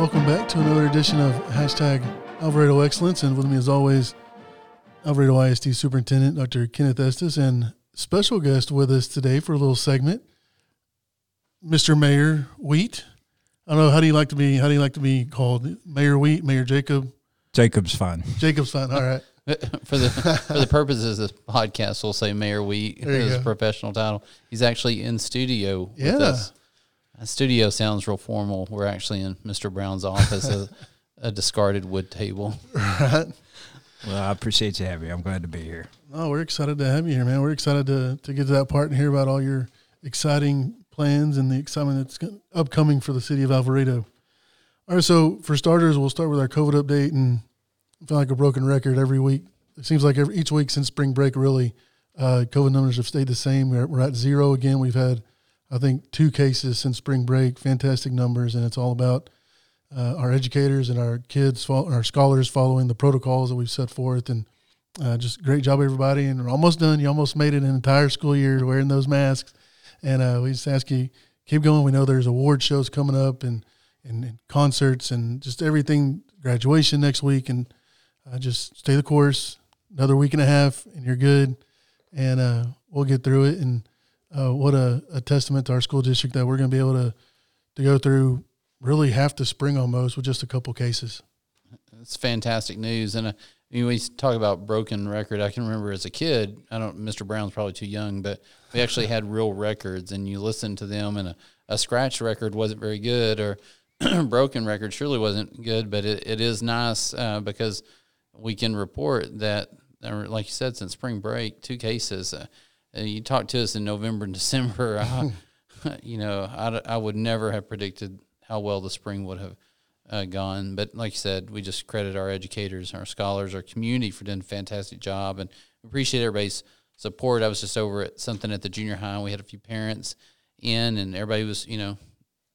Welcome back to another edition of hashtag Alvarado Excellence. And with me, as always, Alvarado ISD Superintendent Dr. Kenneth Estes and special guest with us today for a little segment, Mr. Mayor Wheat. I don't know how do you like to be how do you like to be called? Mayor Wheat, Mayor Jacob? Jacob's fine. Jacob's fine. All right. for the for the purposes of this podcast, we'll say Mayor Wheat There you his go. professional title. He's actually in studio Yeah. with us. Uh, Studio sounds real formal. We're actually in Mr. Brown's office, a, a discarded wood table. Right. Well, I appreciate you having me. I'm glad to be here. Oh, we're excited to have you here, man. We're excited to, to get to that part and hear about all your exciting plans and the excitement that's upcoming for the city of Alvarado. All right, so for starters, we'll start with our COVID update and I feel like a broken record every week. It seems like every, each week since spring break, really, uh, COVID numbers have stayed the same. We're, we're at zero again. We've had, I think, two cases since spring break. Fantastic numbers, and it's all about uh, our educators and our kids, our scholars following the protocols that we've set forth. And uh, just great job, everybody. And we're almost done. You almost made it an entire school year wearing those masks. And uh, we just ask you keep going. We know there's award shows coming up and, and, and concerts and just everything. Graduation next week, and uh, just stay the course. Another week and a half, and you're good. And uh, we'll get through it. And uh, what a, a testament to our school district that we're going to be able to to go through really half the spring almost with just a couple cases. It's fantastic news. And uh, I mean, we talk about broken record. I can remember as a kid, I don't, Mr. Brown's probably too young, but we actually had real records and you listen to them and a, a scratch record wasn't very good or broken record surely wasn't good, but it, it is nice uh, because we can report that, uh, like you said, since spring break, two cases. Uh, uh, you talked to us in November and December. I, you know, I, I would never have predicted how well the spring would have uh, gone. But like you said, we just credit our educators, our scholars, our community for doing a fantastic job, and appreciate everybody's support. I was just over at something at the junior high. and We had a few parents in, and everybody was, you know,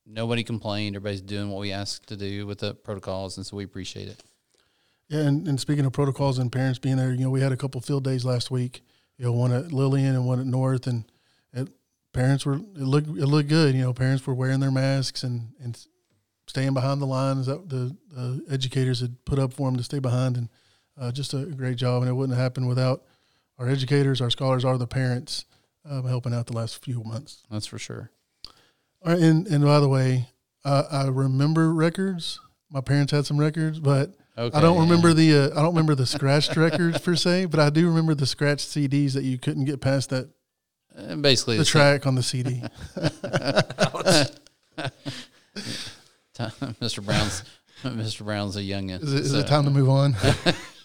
nobody complained. Everybody's doing what we asked to do with the protocols, and so we appreciate it. Yeah, and, and speaking of protocols and parents being there, you know, we had a couple field days last week. You know, one at Lillian and one at North, and it, parents were it looked it looked good. You know, parents were wearing their masks and and staying behind the lines that the, the educators had put up for them to stay behind, and uh, just a great job. And it wouldn't have happened without our educators, our scholars, or the parents uh, helping out the last few months. That's for sure. All right, and and by the way, uh, I remember records. My parents had some records, but Okay, I don't remember the uh, I don't remember the scratched records per se, but I do remember the scratched CDs that you couldn't get past that Uh, basically the the same- track on the CD. Mr. Brown's Mr. Brown's a youngin. Is it, is so- it time to move on?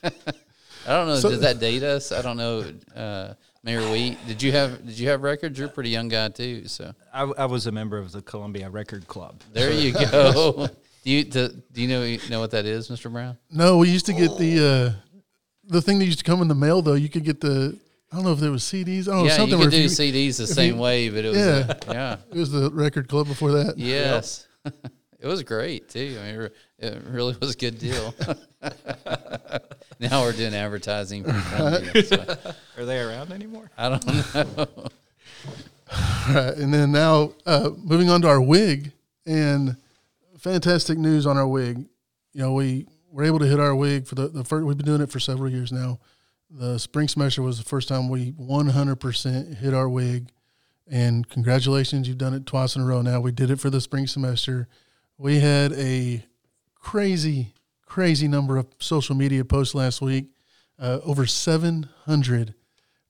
I don't know. So- Does that date us? I don't know. Uh, Mayor Wheat, did you have did you have records? You're a pretty young guy too. So I, I was a member of the Columbia Record Club. there you go. Do you do, do you know know what that is, Mr. Brown? no, we used to get the uh, the thing that used to come in the mail though. You could get the I don't know if there was CDs. I don't know yeah, something you could do if you- CDs the same you- way, but it was Yeah. uh, yeah, it was the record club before that. yes. it was great too. I mean, it really was a good deal. now we're doing advertising for Columbia, so Are they around anymore? I don't know. Right, and then now uh, moving on to our wig and fantastic news on our wig. You know, we were able to hit our wig for the, the first. We've been doing it for several years now. The spring semester was the first time we 100% hit our wig, and congratulations, you've done it twice in a row. Now we did it for the spring semester. We had a crazy, crazy number of social media posts last week. Uh, over 700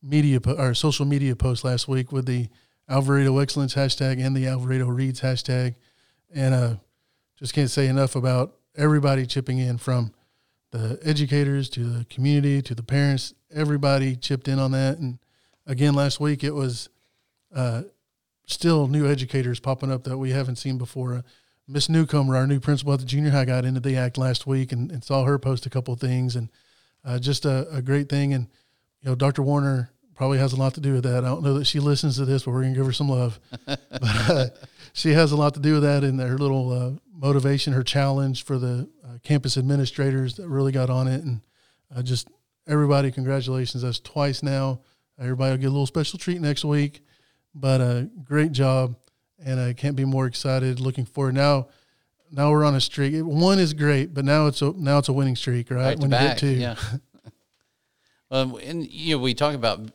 media po- or social media posts last week with the Alvarado Excellence hashtag and the Alvarado Reads hashtag, and uh, just can't say enough about everybody chipping in from the educators to the community to the parents. Everybody chipped in on that, and again last week it was uh, still new educators popping up that we haven't seen before. Uh, Miss Newcomer, our new principal at the junior high, got into the act last week and, and saw her post a couple things, and uh, just a, a great thing. And you know, Dr. Warner probably has a lot to do with that. I don't know that she listens to this, but we're gonna give her some love. but uh, she has a lot to do with that, and her little uh, motivation, her challenge for the uh, campus administrators that really got on it, and uh, just everybody, congratulations! That's twice now. Everybody will get a little special treat next week. But uh, great job, and I can't be more excited. Looking forward now. now we're on a streak. One is great, but now it's a now it's a winning streak, right? back to when back. you get two, Yeah. um, and you know, we talk about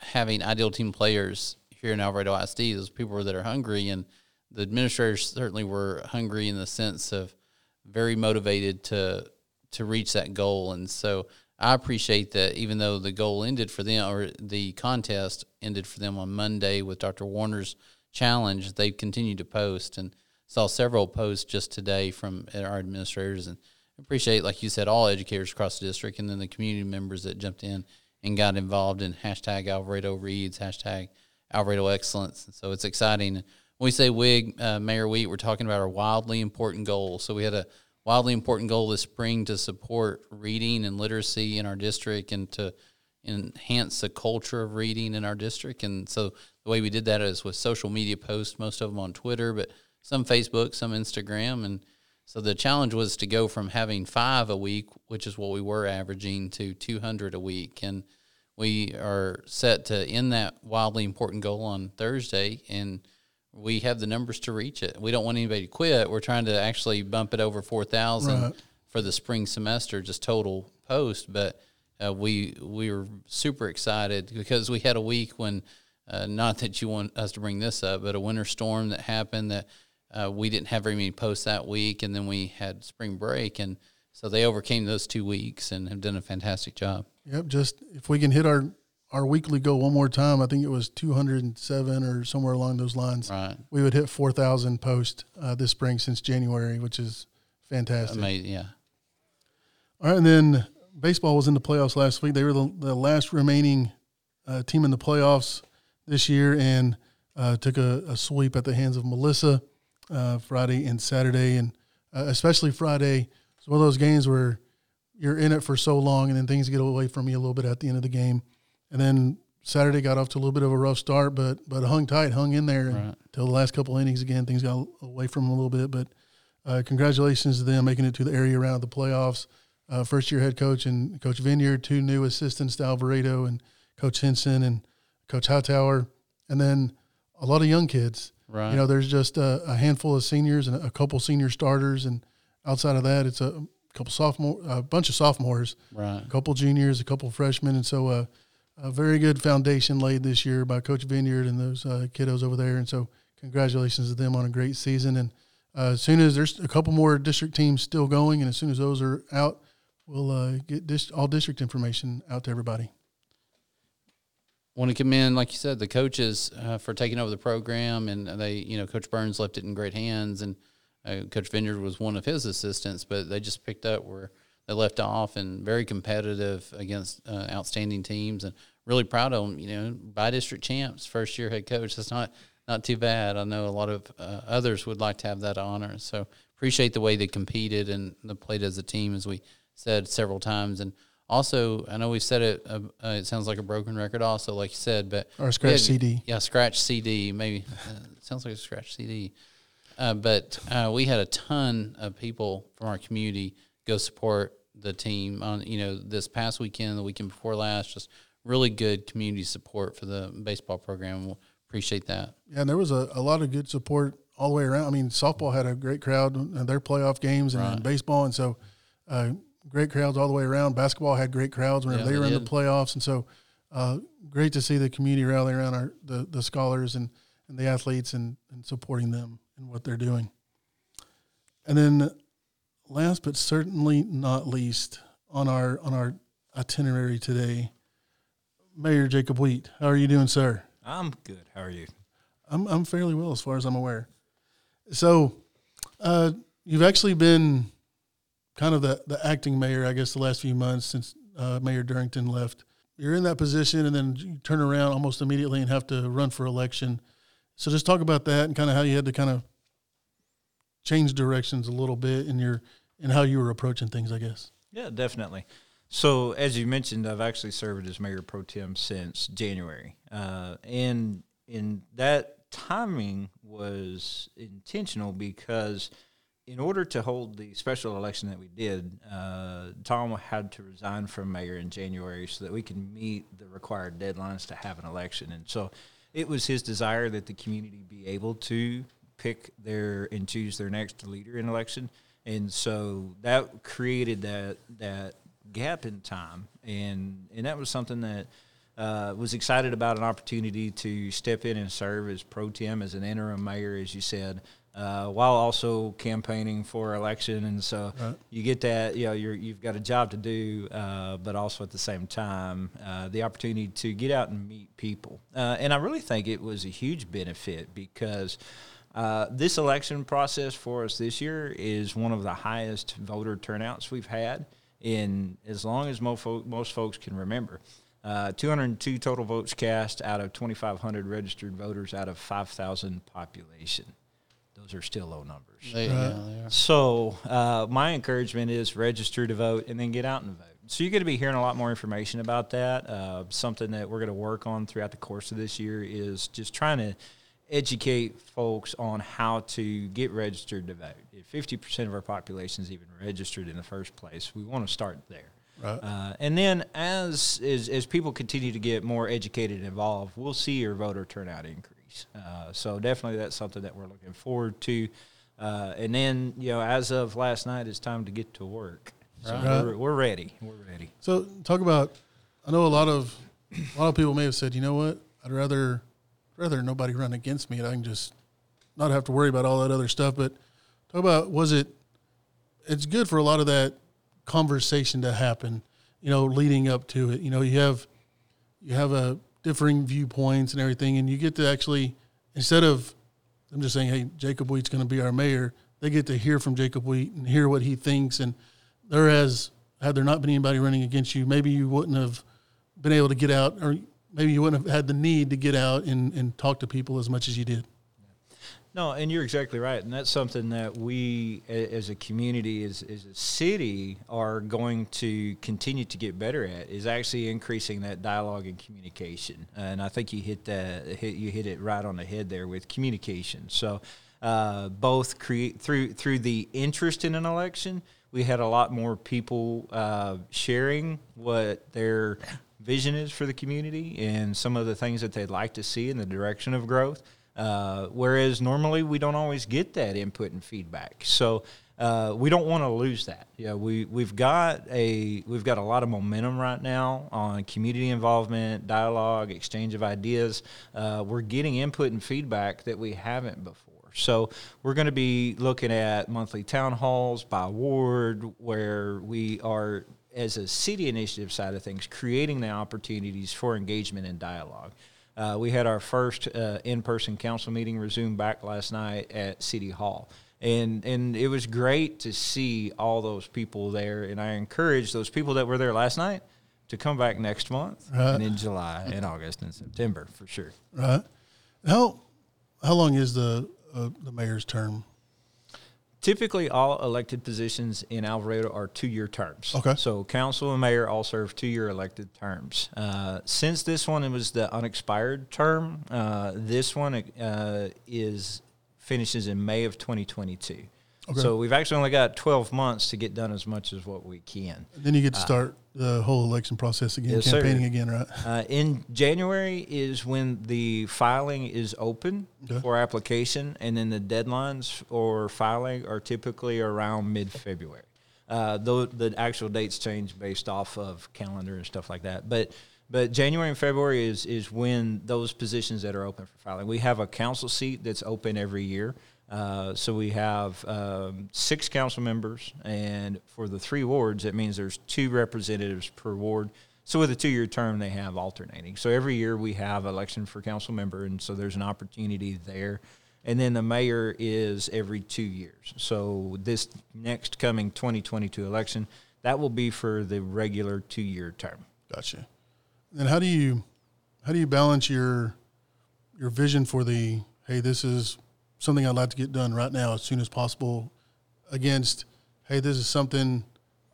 having ideal team players here in Alvarado ISD. Those people that are hungry, and the administrators certainly were hungry in the sense of very motivated to to reach that goal. And so I appreciate that, even though the goal ended for them or the contest ended for them on Monday with Dr. Warner's challenge, they continued to post and saw several posts just today from our administrators and appreciate, like you said, all educators across the district and then the community members that jumped in and got involved in hashtag Alvarado Reads, hashtag Alvarado Excellence. And so it's exciting. When we say WIG, uh, Mayor Wheat, we're talking about our wildly important goal. So we had a wildly important goal this spring to support reading and literacy in our district and to enhance the culture of reading in our district. And so the way we did that is with social media posts, most of them on Twitter, but some Facebook, some Instagram. And so the challenge was to go from having five a week, which is what we were averaging, to 200 a week. And we are set to end that wildly important goal on Thursday. And we have the numbers to reach it. We don't want anybody to quit. We're trying to actually bump it over 4,000 Right. for the spring semester, just total post. But uh, we we were super excited because we had a week when, uh, not that you want us to bring this up, but a winter storm that happened that uh, we didn't have very many posts that week, and then we had spring break, and so they overcame those two weeks and have done a fantastic job. Yep. Just if we can hit our our weekly goal one more time, I think it was 207 or somewhere along those lines. Right, We would hit 4,000 posts uh, this spring since January, which is fantastic. amazing, yeah. All right, and then baseball was in the playoffs last week. They were the, the last remaining uh, team in the playoffs this year, and uh, took a, a sweep at the hands of Melissa uh, Friday and Saturday, and uh, especially Friday. It's one of those games where you're in it for so long, and then things get away from you a little bit at the end of the game, and then Saturday got off to a little bit of a rough start, but but hung tight, hung in there Right. until the last couple innings. Again, things got away from them a little bit, but uh, congratulations to them making it to the area round of the playoffs. Uh, first year head coach and Coach Vineyard, two new assistants to Alvarado and Coach Henson and Coach Hightower, and then a lot of young kids. Right. You know, there's just a, a handful of seniors and a couple senior starters, and outside of that, it's a couple sophomore, a bunch of sophomores, right. a couple juniors, a couple freshmen, and so uh, a very good foundation laid this year by Coach Vineyard and those uh, kiddos over there. And so, congratulations to them on a great season. And uh, as soon as there's a couple more district teams still going, and as soon as those are out, we'll uh, get dis- all district information out to everybody. want to commend, like you said, the coaches uh, for taking over the program, and they, you know, Coach Burns left it in great hands, and uh, Coach Vineyard was one of his assistants, but they just picked up where they left off, and very competitive against uh, outstanding teams, and really proud of them. You know, by district champs, first year head coach. That's not not too bad. I know a lot of uh, others would like to have that honor, so appreciate the way they competed and they played as a team, as we said several times, and. Also, I know we've said it. Uh, uh, it sounds like a broken record. Also, like you said, but Or a scratch we CD. Yeah, scratch CD. Maybe uh, it sounds like a scratch CD. Uh, but uh, we had a ton of people from our community go support the team on you know this past weekend, the weekend before last. Just really good community support for the baseball program. We'll appreciate that. Yeah, and there was a, a lot of good support all the way around. I mean, softball had a great crowd in their playoff games, and Right. baseball, and so uh, great crowds all the way around. Basketball had great crowds whenever Yeah, they were in the playoffs, and so uh, great to see the community rally around our the, the scholars and, and the athletes and, and supporting them and what they're doing. And then, last but certainly not least, on our on our itinerary today, Mayor Jacob Wheat. How are you doing, sir? I'm good. How are you? I'm I'm fairly well as far as I'm aware. So, uh, you've actually been kind of the the acting mayor, I guess, the last few months since uh, Mayor Durrington left. You're in that position, and then you turn around almost immediately and have to run for election. So, just talk about that and kind of how you had to kind of change directions a little bit in your in how you were approaching things, I guess. Yeah, definitely. So, as you mentioned, I've actually served as mayor pro tem since January, uh, and in that timing was intentional because, in order to hold the special election that we did, uh, Tom had to resign from mayor in January so that we can meet the required deadlines to have an election, and so it was his desire that the community be able to pick their and choose their next leader in election, and so that created that that gap in time, and and that was something that. Uh, was excited about an opportunity to step in and serve as pro tem as an interim mayor, as you said, uh, while also campaigning for election. And so right. you get that, you know, you're, you've got a job to do, uh, but also at the same time, uh, the opportunity to get out and meet people. Uh, and I really think it was a huge benefit because. Uh, this election process for us this year is one of the highest voter turnouts we've had in as long as most, fo- most folks can remember. Uh, 202 total votes cast out of 2,500 registered voters out of 5,000 population those are still low numbers. They, yeah, they so uh, my encouragement is register to vote and then get out and vote. So you're going to be hearing a lot more information about that. Uh, something that we're going to work on throughout the course of this year is just trying to educate folks on how to get registered to vote. If 50% of our population is even registered in the first place, we want to start there. Right. Uh, and then as, as as people continue to get more educated and involved, we'll see your voter turnout increase. Uh, so definitely that's something that we're looking forward to. Uh, and then, you know, as of last night, it's time to get to work. So right. we're, we're ready. We're ready. So talk about. I know a lot of a lot of people may have said, you know what, I'd rather rather nobody run against me, and I can just not have to worry about all that other stuff. But talk about was it? It's good for a lot of that conversation to happen. You know, leading up to it. You know, you have you have a differing viewpoints and everything, and you get to actually instead of I'm just saying, hey, Jacob Wheat's going to be our mayor. They get to hear from Jacob Wheat and hear what he thinks. And there has had there not been anybody running against you, maybe you wouldn't have been able to get out, or maybe you wouldn't have had the need to get out and, and talk to people as much as you did. No, and you're exactly right, and that's something that we, as a community, as, as a city, are going to continue to get better at. Is actually increasing that dialogue and communication, and I think you hit that hit you hit it right on the head there with communication. So, uh, both create through through the interest in an election, we had a lot more people uh, sharing what their vision is for the community and some of the things that they'd like to see in the direction of growth. Uh, whereas normally we don't always get that input and feedback. So uh, we don't want to lose that. Yeah, we we've got a we've got a lot of momentum right now on community involvement, dialogue, exchange of ideas. Uh, we're getting input and feedback that we haven't before. So we're going to be looking at monthly town halls by ward, where we are as a city initiative side of things, creating the opportunities for engagement and dialogue. Uh, we had our first uh, in-person council meeting resume back last night at City Hall, and and it was great to see all those people there. And I encourage those people that were there last night to come back next month right. and in July and August and September for sure. Right. How how long is the uh, the mayor's term? Typically, all elected positions in Alvarado are two-year terms. Okay. So council and mayor all serve two-year elected terms. Uh, since this one it was the unexpired term, uh, this one uh, is finishes in May of 2022. Okay. So we've actually only got 12 months to get done as much as what we can. And then you get to uh, start the whole election process again, yes, campaigning sir. again, right? Uh, in January is when the filing is open okay. for application, and then the deadlines for filing are typically around mid February. Uh, though the actual dates change based off of calendar and stuff like that, but but January and February is is when those positions that are open for filing. We have a council seat that's open every year. Uh, so we have um, six council members, and for the three wards, that means there's two representatives per ward. So with a two-year term, they have alternating. So every year we have election for council member, and so there's an opportunity there. And then the mayor is every two years. So this next coming 2022 election, that will be for the regular two-year term. Gotcha. And how do you how do you balance your your vision for the hey, this is something I'd like to get done right now as soon as possible against, hey, this is something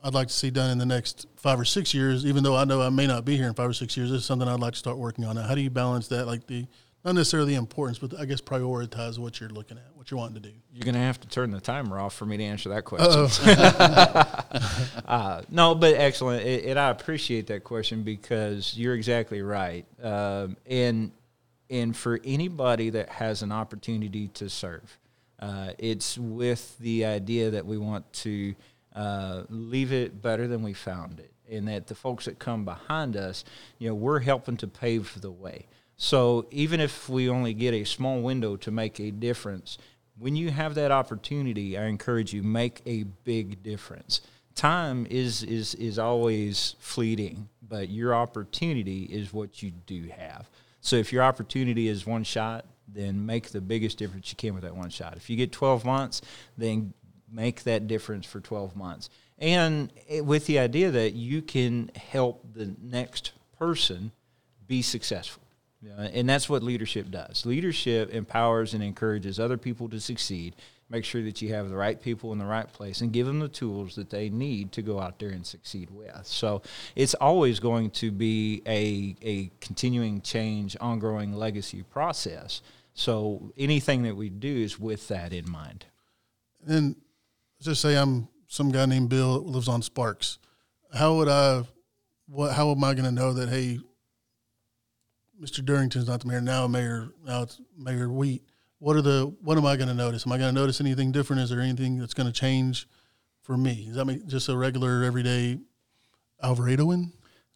I'd like to see done in the next five or six years, even though I know I may not be here in five or six years. This is something I'd like to start working on. Now, how do you balance that? Like the, not necessarily the importance, but I guess prioritize what you're looking at, what you're wanting to do. You're going to have to turn the timer off for me to answer that question. uh, no, but excellent. And I appreciate that question because you're exactly right. Um, and and for anybody that has an opportunity to serve, Uh, it's with the idea that we want to uh, leave it better than we found it, and that the folks that come behind us, you know, we're helping to pave the way. So even if we only get a small window to make a difference, when you have that opportunity, I encourage you make a big difference. Time is is is always fleeting, but your opportunity is what you do have. So if your opportunity is one shot, then make the biggest difference you can with that one shot. If you get 12 months, then make that difference for 12 months. And with the idea that you can help the next person be successful. And that's what leadership does. Leadership empowers and encourages other people to succeed. Make sure that you have the right people in the right place and give them the tools that they need to go out there and succeed with. So it's always going to be a, a continuing change, ongoing legacy process. So anything that we do is with that in mind. And just say I'm some guy named Bill lives on Sparks. How would I, what, how am I going to know that, hey, Mr. Durrington's not the mayor now. Mayor now it's Mayor Wheat. What are the what am I going to notice? Am I going to notice anything different? Is there anything that's going to change for me? Is that just a regular everyday Alvaradoan?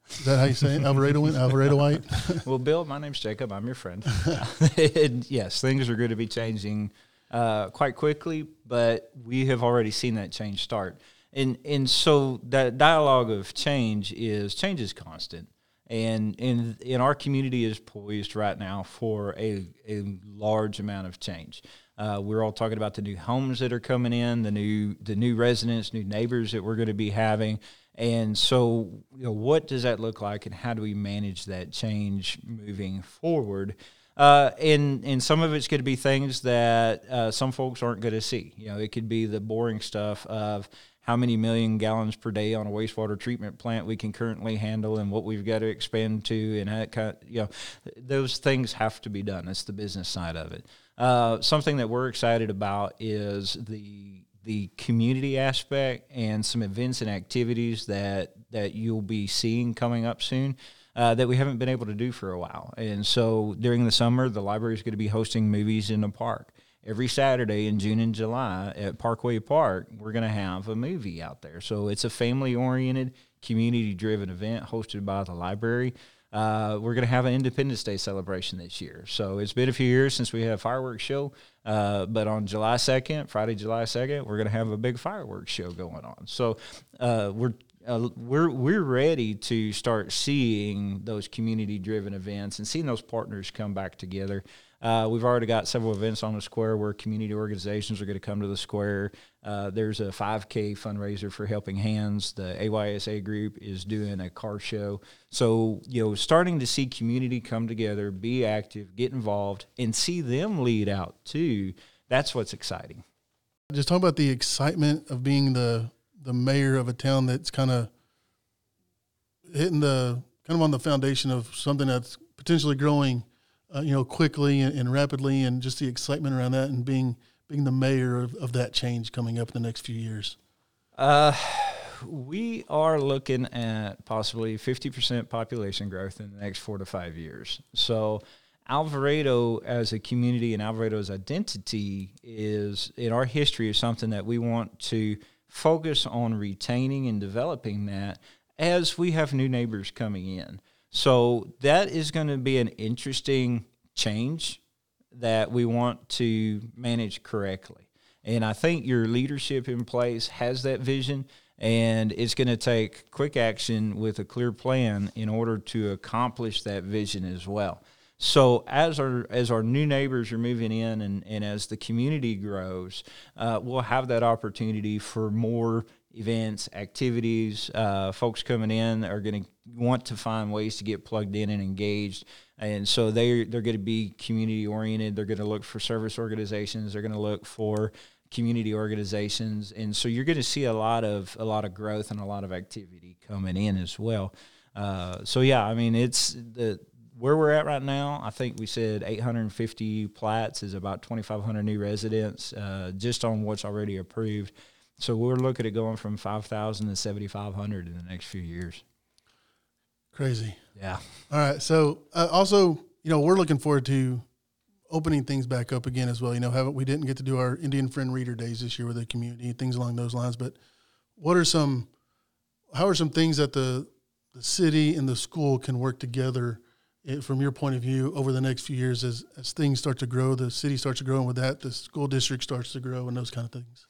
Is that how you say it? Alvaradoan? Alvaradoite? well, Bill, my name's Jacob. I'm your friend. and yes, things are going to be changing uh, quite quickly, but we have already seen that change start. And and so that dialogue of change is change is constant and in in our community is poised right now for a, a large amount of change. Uh, we're all talking about the new homes that are coming in, the new the new residents, new neighbors that we're going to be having, and so you know what does that look like, and how do we manage that change moving forward? Uh, and and some of it's going to be things that uh, some folks aren't going to see. You know, it could be the boring stuff of how many million gallons per day on a wastewater treatment plant we can currently handle and what we've got to expand to and how it kind of, you know those things have to be done. That's the business side of it. Uh, something that we're excited about is the the community aspect and some events and activities that that you'll be seeing coming up soon uh, that we haven't been able to do for a while. And so during the summer, the library is going to be hosting movies in the park every Saturday in June and July at Parkway Park, we're going to have a movie out there. So it's a family oriented, community driven event hosted by the library. Uh, we're going to have an Independence Day celebration this year. So it's been a few years since we had a fireworks show, uh, but on July 2nd, Friday, July 2nd, we're going to have a big fireworks show going on. So uh, we're uh, we're we're ready to start seeing those community driven events and seeing those partners come back together. Uh, we've already got several events on the square where community organizations are going to come to the square. Uh, there's a 5K fundraiser for Helping Hands. The AYSA group is doing a car show. So, you know, starting to see community come together, be active, get involved, and see them lead out too. That's what's exciting. Just talk about the excitement of being the the mayor of a town that's kind of hitting the kind of on the foundation of something that's potentially growing uh, you know, quickly and, and, rapidly, and just the excitement around that, and being being the mayor of, of that change coming up in the next few years? Uh, we are looking at possibly 50% population growth in the next four to five years. So, Alvarado as a community and Alvarado's identity is in our history is something that we want to focus on retaining and developing that as we have new neighbors coming in. So that is going to be an interesting change that we want to manage correctly. And I think your leadership in place has that vision, and it's going to take quick action with a clear plan in order to accomplish that vision as well. So as our as our new neighbors are moving in, and, and as the community grows, uh, we'll have that opportunity for more events, activities. Uh, folks coming in are going to want to find ways to get plugged in and engaged, and so they they're going to be community oriented. They're going to look for service organizations. They're going to look for community organizations, and so you're going to see a lot of a lot of growth and a lot of activity coming in as well. Uh, so yeah, I mean it's the where we're at right now, I think we said 850 plats is about 2,500 new residents uh, just on what's already approved. So we're looking at going from 5,000 to 7,500 in the next few years. Crazy. Yeah. All right. So uh, also, you know, we're looking forward to opening things back up again as well. You know, haven't we didn't get to do our Indian Friend Reader Days this year with the community, things along those lines. But what are some, how are some things that the the city and the school can work together eh, from your point of view over the next few years as as things start to grow, the city starts to grow, and with that, the school district starts to grow, and those kind of things.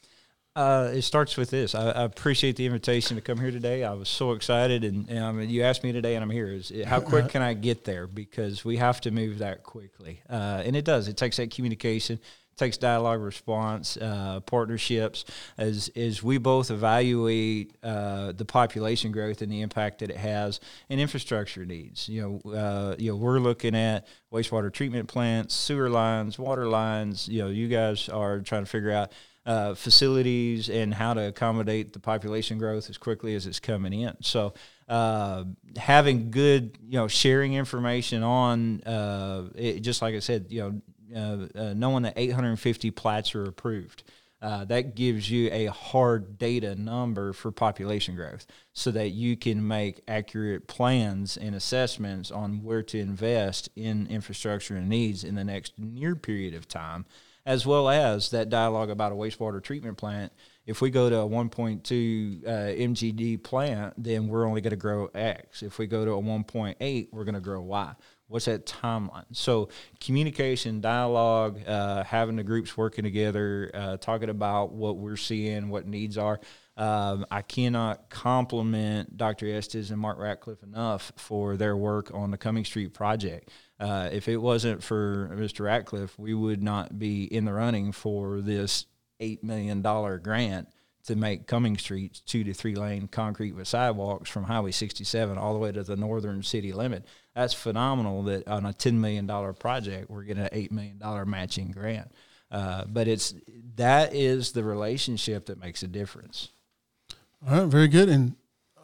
Uh, it starts with this. I, I, appreciate the invitation to come here today. I was so excited, and, and I mean, you asked me today, and I'm here. Is how quick can I get there? Because we have to move that quickly, uh, and it does. It takes that communication, takes dialogue, response, uh, partnerships. As as we both evaluate uh, the population growth and the impact that it has, and infrastructure needs. You know, uh, you know, we're looking at wastewater treatment plants, sewer lines, water lines. You know, you guys are trying to figure out uh, facilities and how to accommodate the population growth as quickly as it's coming in. So uh, having good, you know, sharing information on, uh, it, just like I said, you know, uh, uh, knowing that 850 plats are approved. That gives you a hard data number for population growth so that you can make accurate plans and assessments on where to invest in infrastructure and needs in the next near period of time as well as that dialogue about a wastewater treatment plant. If we go to a 1.2 uh, MGD plant, then we're only going to grow X. If we go to a 1.8, we're going to grow Y. What's that timeline? So communication, dialogue, uh, having the groups working together, uh, talking about what we're seeing, what needs are. Um, I cannot compliment Dr. Estes and Mark Ratcliffe enough for their work on the Cumming Street project. Uh, if it wasn't for Mr. Ratcliffe, we would not be in the running for this $8 million grant to make Cumming Street two to three lane concrete with sidewalks from Highway 67 all the way to the northern city limit. That's phenomenal that on a $10 million project, we're getting an $8 million matching grant. Uh, but it's that is the relationship that makes a difference. All right, very good. And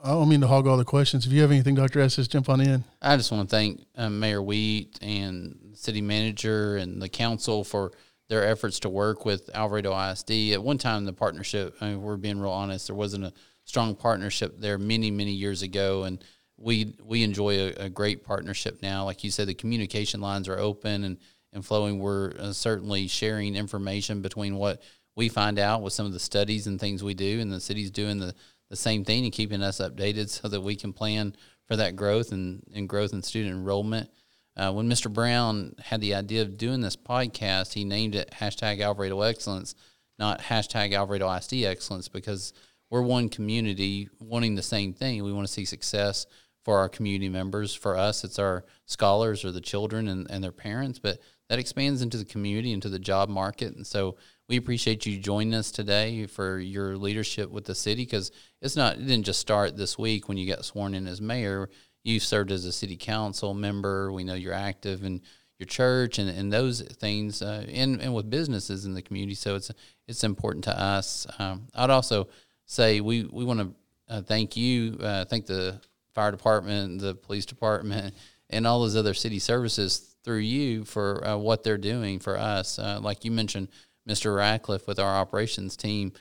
I don't mean to hog all the questions. If you have anything, Dr. Estes, jump on in. I just want to thank uh, Mayor Wheat and city manager and the council for their efforts to work with Alvarado ISD. At one time, the partnership, I mean, we're being real honest, there wasn't a strong partnership there many, many years ago. And we we enjoy a, a great partnership now. Like you said, the communication lines are open and, and flowing. We're uh, certainly sharing information between what we find out with some of the studies and things we do, and the city's doing the the same thing and keeping us updated so that we can plan for that growth and, and growth in student enrollment. Uh, when Mr. Brown had the idea of doing this podcast, he named it hashtag Alvarado Excellence, not hashtag Alvarado ISD Excellence, because we're one community wanting the same thing. We want to see success for our community members. For us, it's our scholars or the children and, and their parents, but that expands into the community, into the job market. And so we appreciate you joining us today for your leadership with the city because it's not it didn't just start this week when you got sworn in as mayor. You served as a city council member. We know you're active in your church and, and those things, uh, and and with businesses in the community. So it's it's important to us. Um, I'd also say we we want to uh, thank you, uh, thank the fire department, the police department, and all those other city services through you for uh, what they're doing for us. Uh, like you mentioned Mr. Ratcliffe with our operations team,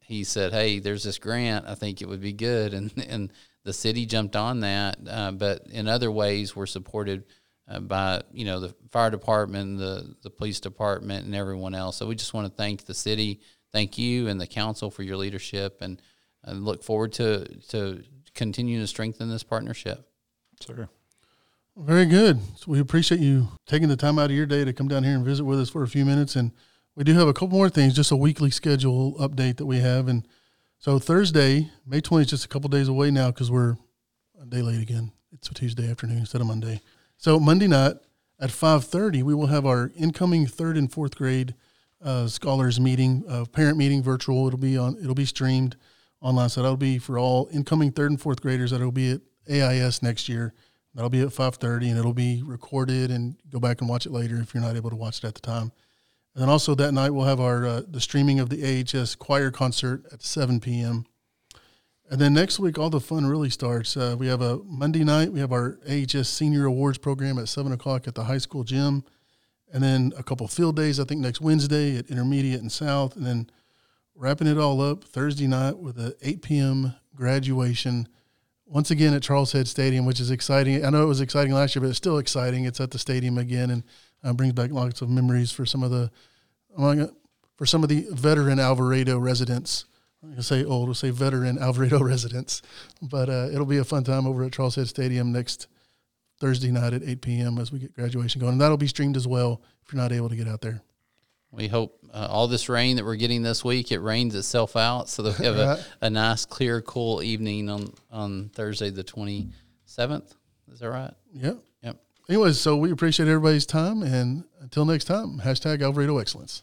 he said, "Hey, there's this grant. I think it would be good," and and the city jumped on that. Uh, but in other ways, we're supported uh, by you know the fire department, the the police department, and everyone else. So we just want to thank the city, thank you, and the council for your leadership, and, and look forward to to continuing to strengthen this partnership. Sure. Very good. So we appreciate you taking the time out of your day to come down here and visit with us for a few minutes and we do have a couple more things, just a weekly schedule update that we have. And so Thursday, May 20th, is just a couple days away now because we're a day late again. It's a Tuesday afternoon instead of Monday. So Monday night at 5.30, we will have our incoming third and fourth grade uh, scholars meeting, uh, parent meeting virtual. It'll be on, it'll be streamed online. So that'll be for all incoming third and fourth graders. That'll be at AIS next year. That'll be at 5.30 and it'll be recorded and go back and watch it later if you're not able to watch it at the time. And then also that night we'll have our uh, the streaming of the AHS choir concert at 7 p.m. And then next week all the fun really starts. Uh, we have a Monday night. We have our AHS Senior Awards program at seven o'clock at the high school gym, and then a couple field days. I think next Wednesday at Intermediate and South, and then wrapping it all up Thursday night with a 8 p.m. graduation. Once again at Charles Head Stadium, which is exciting. I know it was exciting last year, but it's still exciting. It's at the stadium again, and Uh, brings back lots of memories for some of the among for some of the veteran Alvarado residents. I'm gonna say old, we'll say veteran Alvarado residents, but uh, it'll be a fun time over at Charles Head Stadium next Thursday night at 8 p.m. as we get graduation going, and that'll be streamed as well if you're not able to get out there. We hope uh, all this rain that we're getting this week it rains itself out, so that we have Right. a, a nice, clear, cool evening on on Thursday the twenty seventh. Is that right? Yep. Anyways, so we appreciate everybody's time, and until next time, hashtag Alvarado Excellence.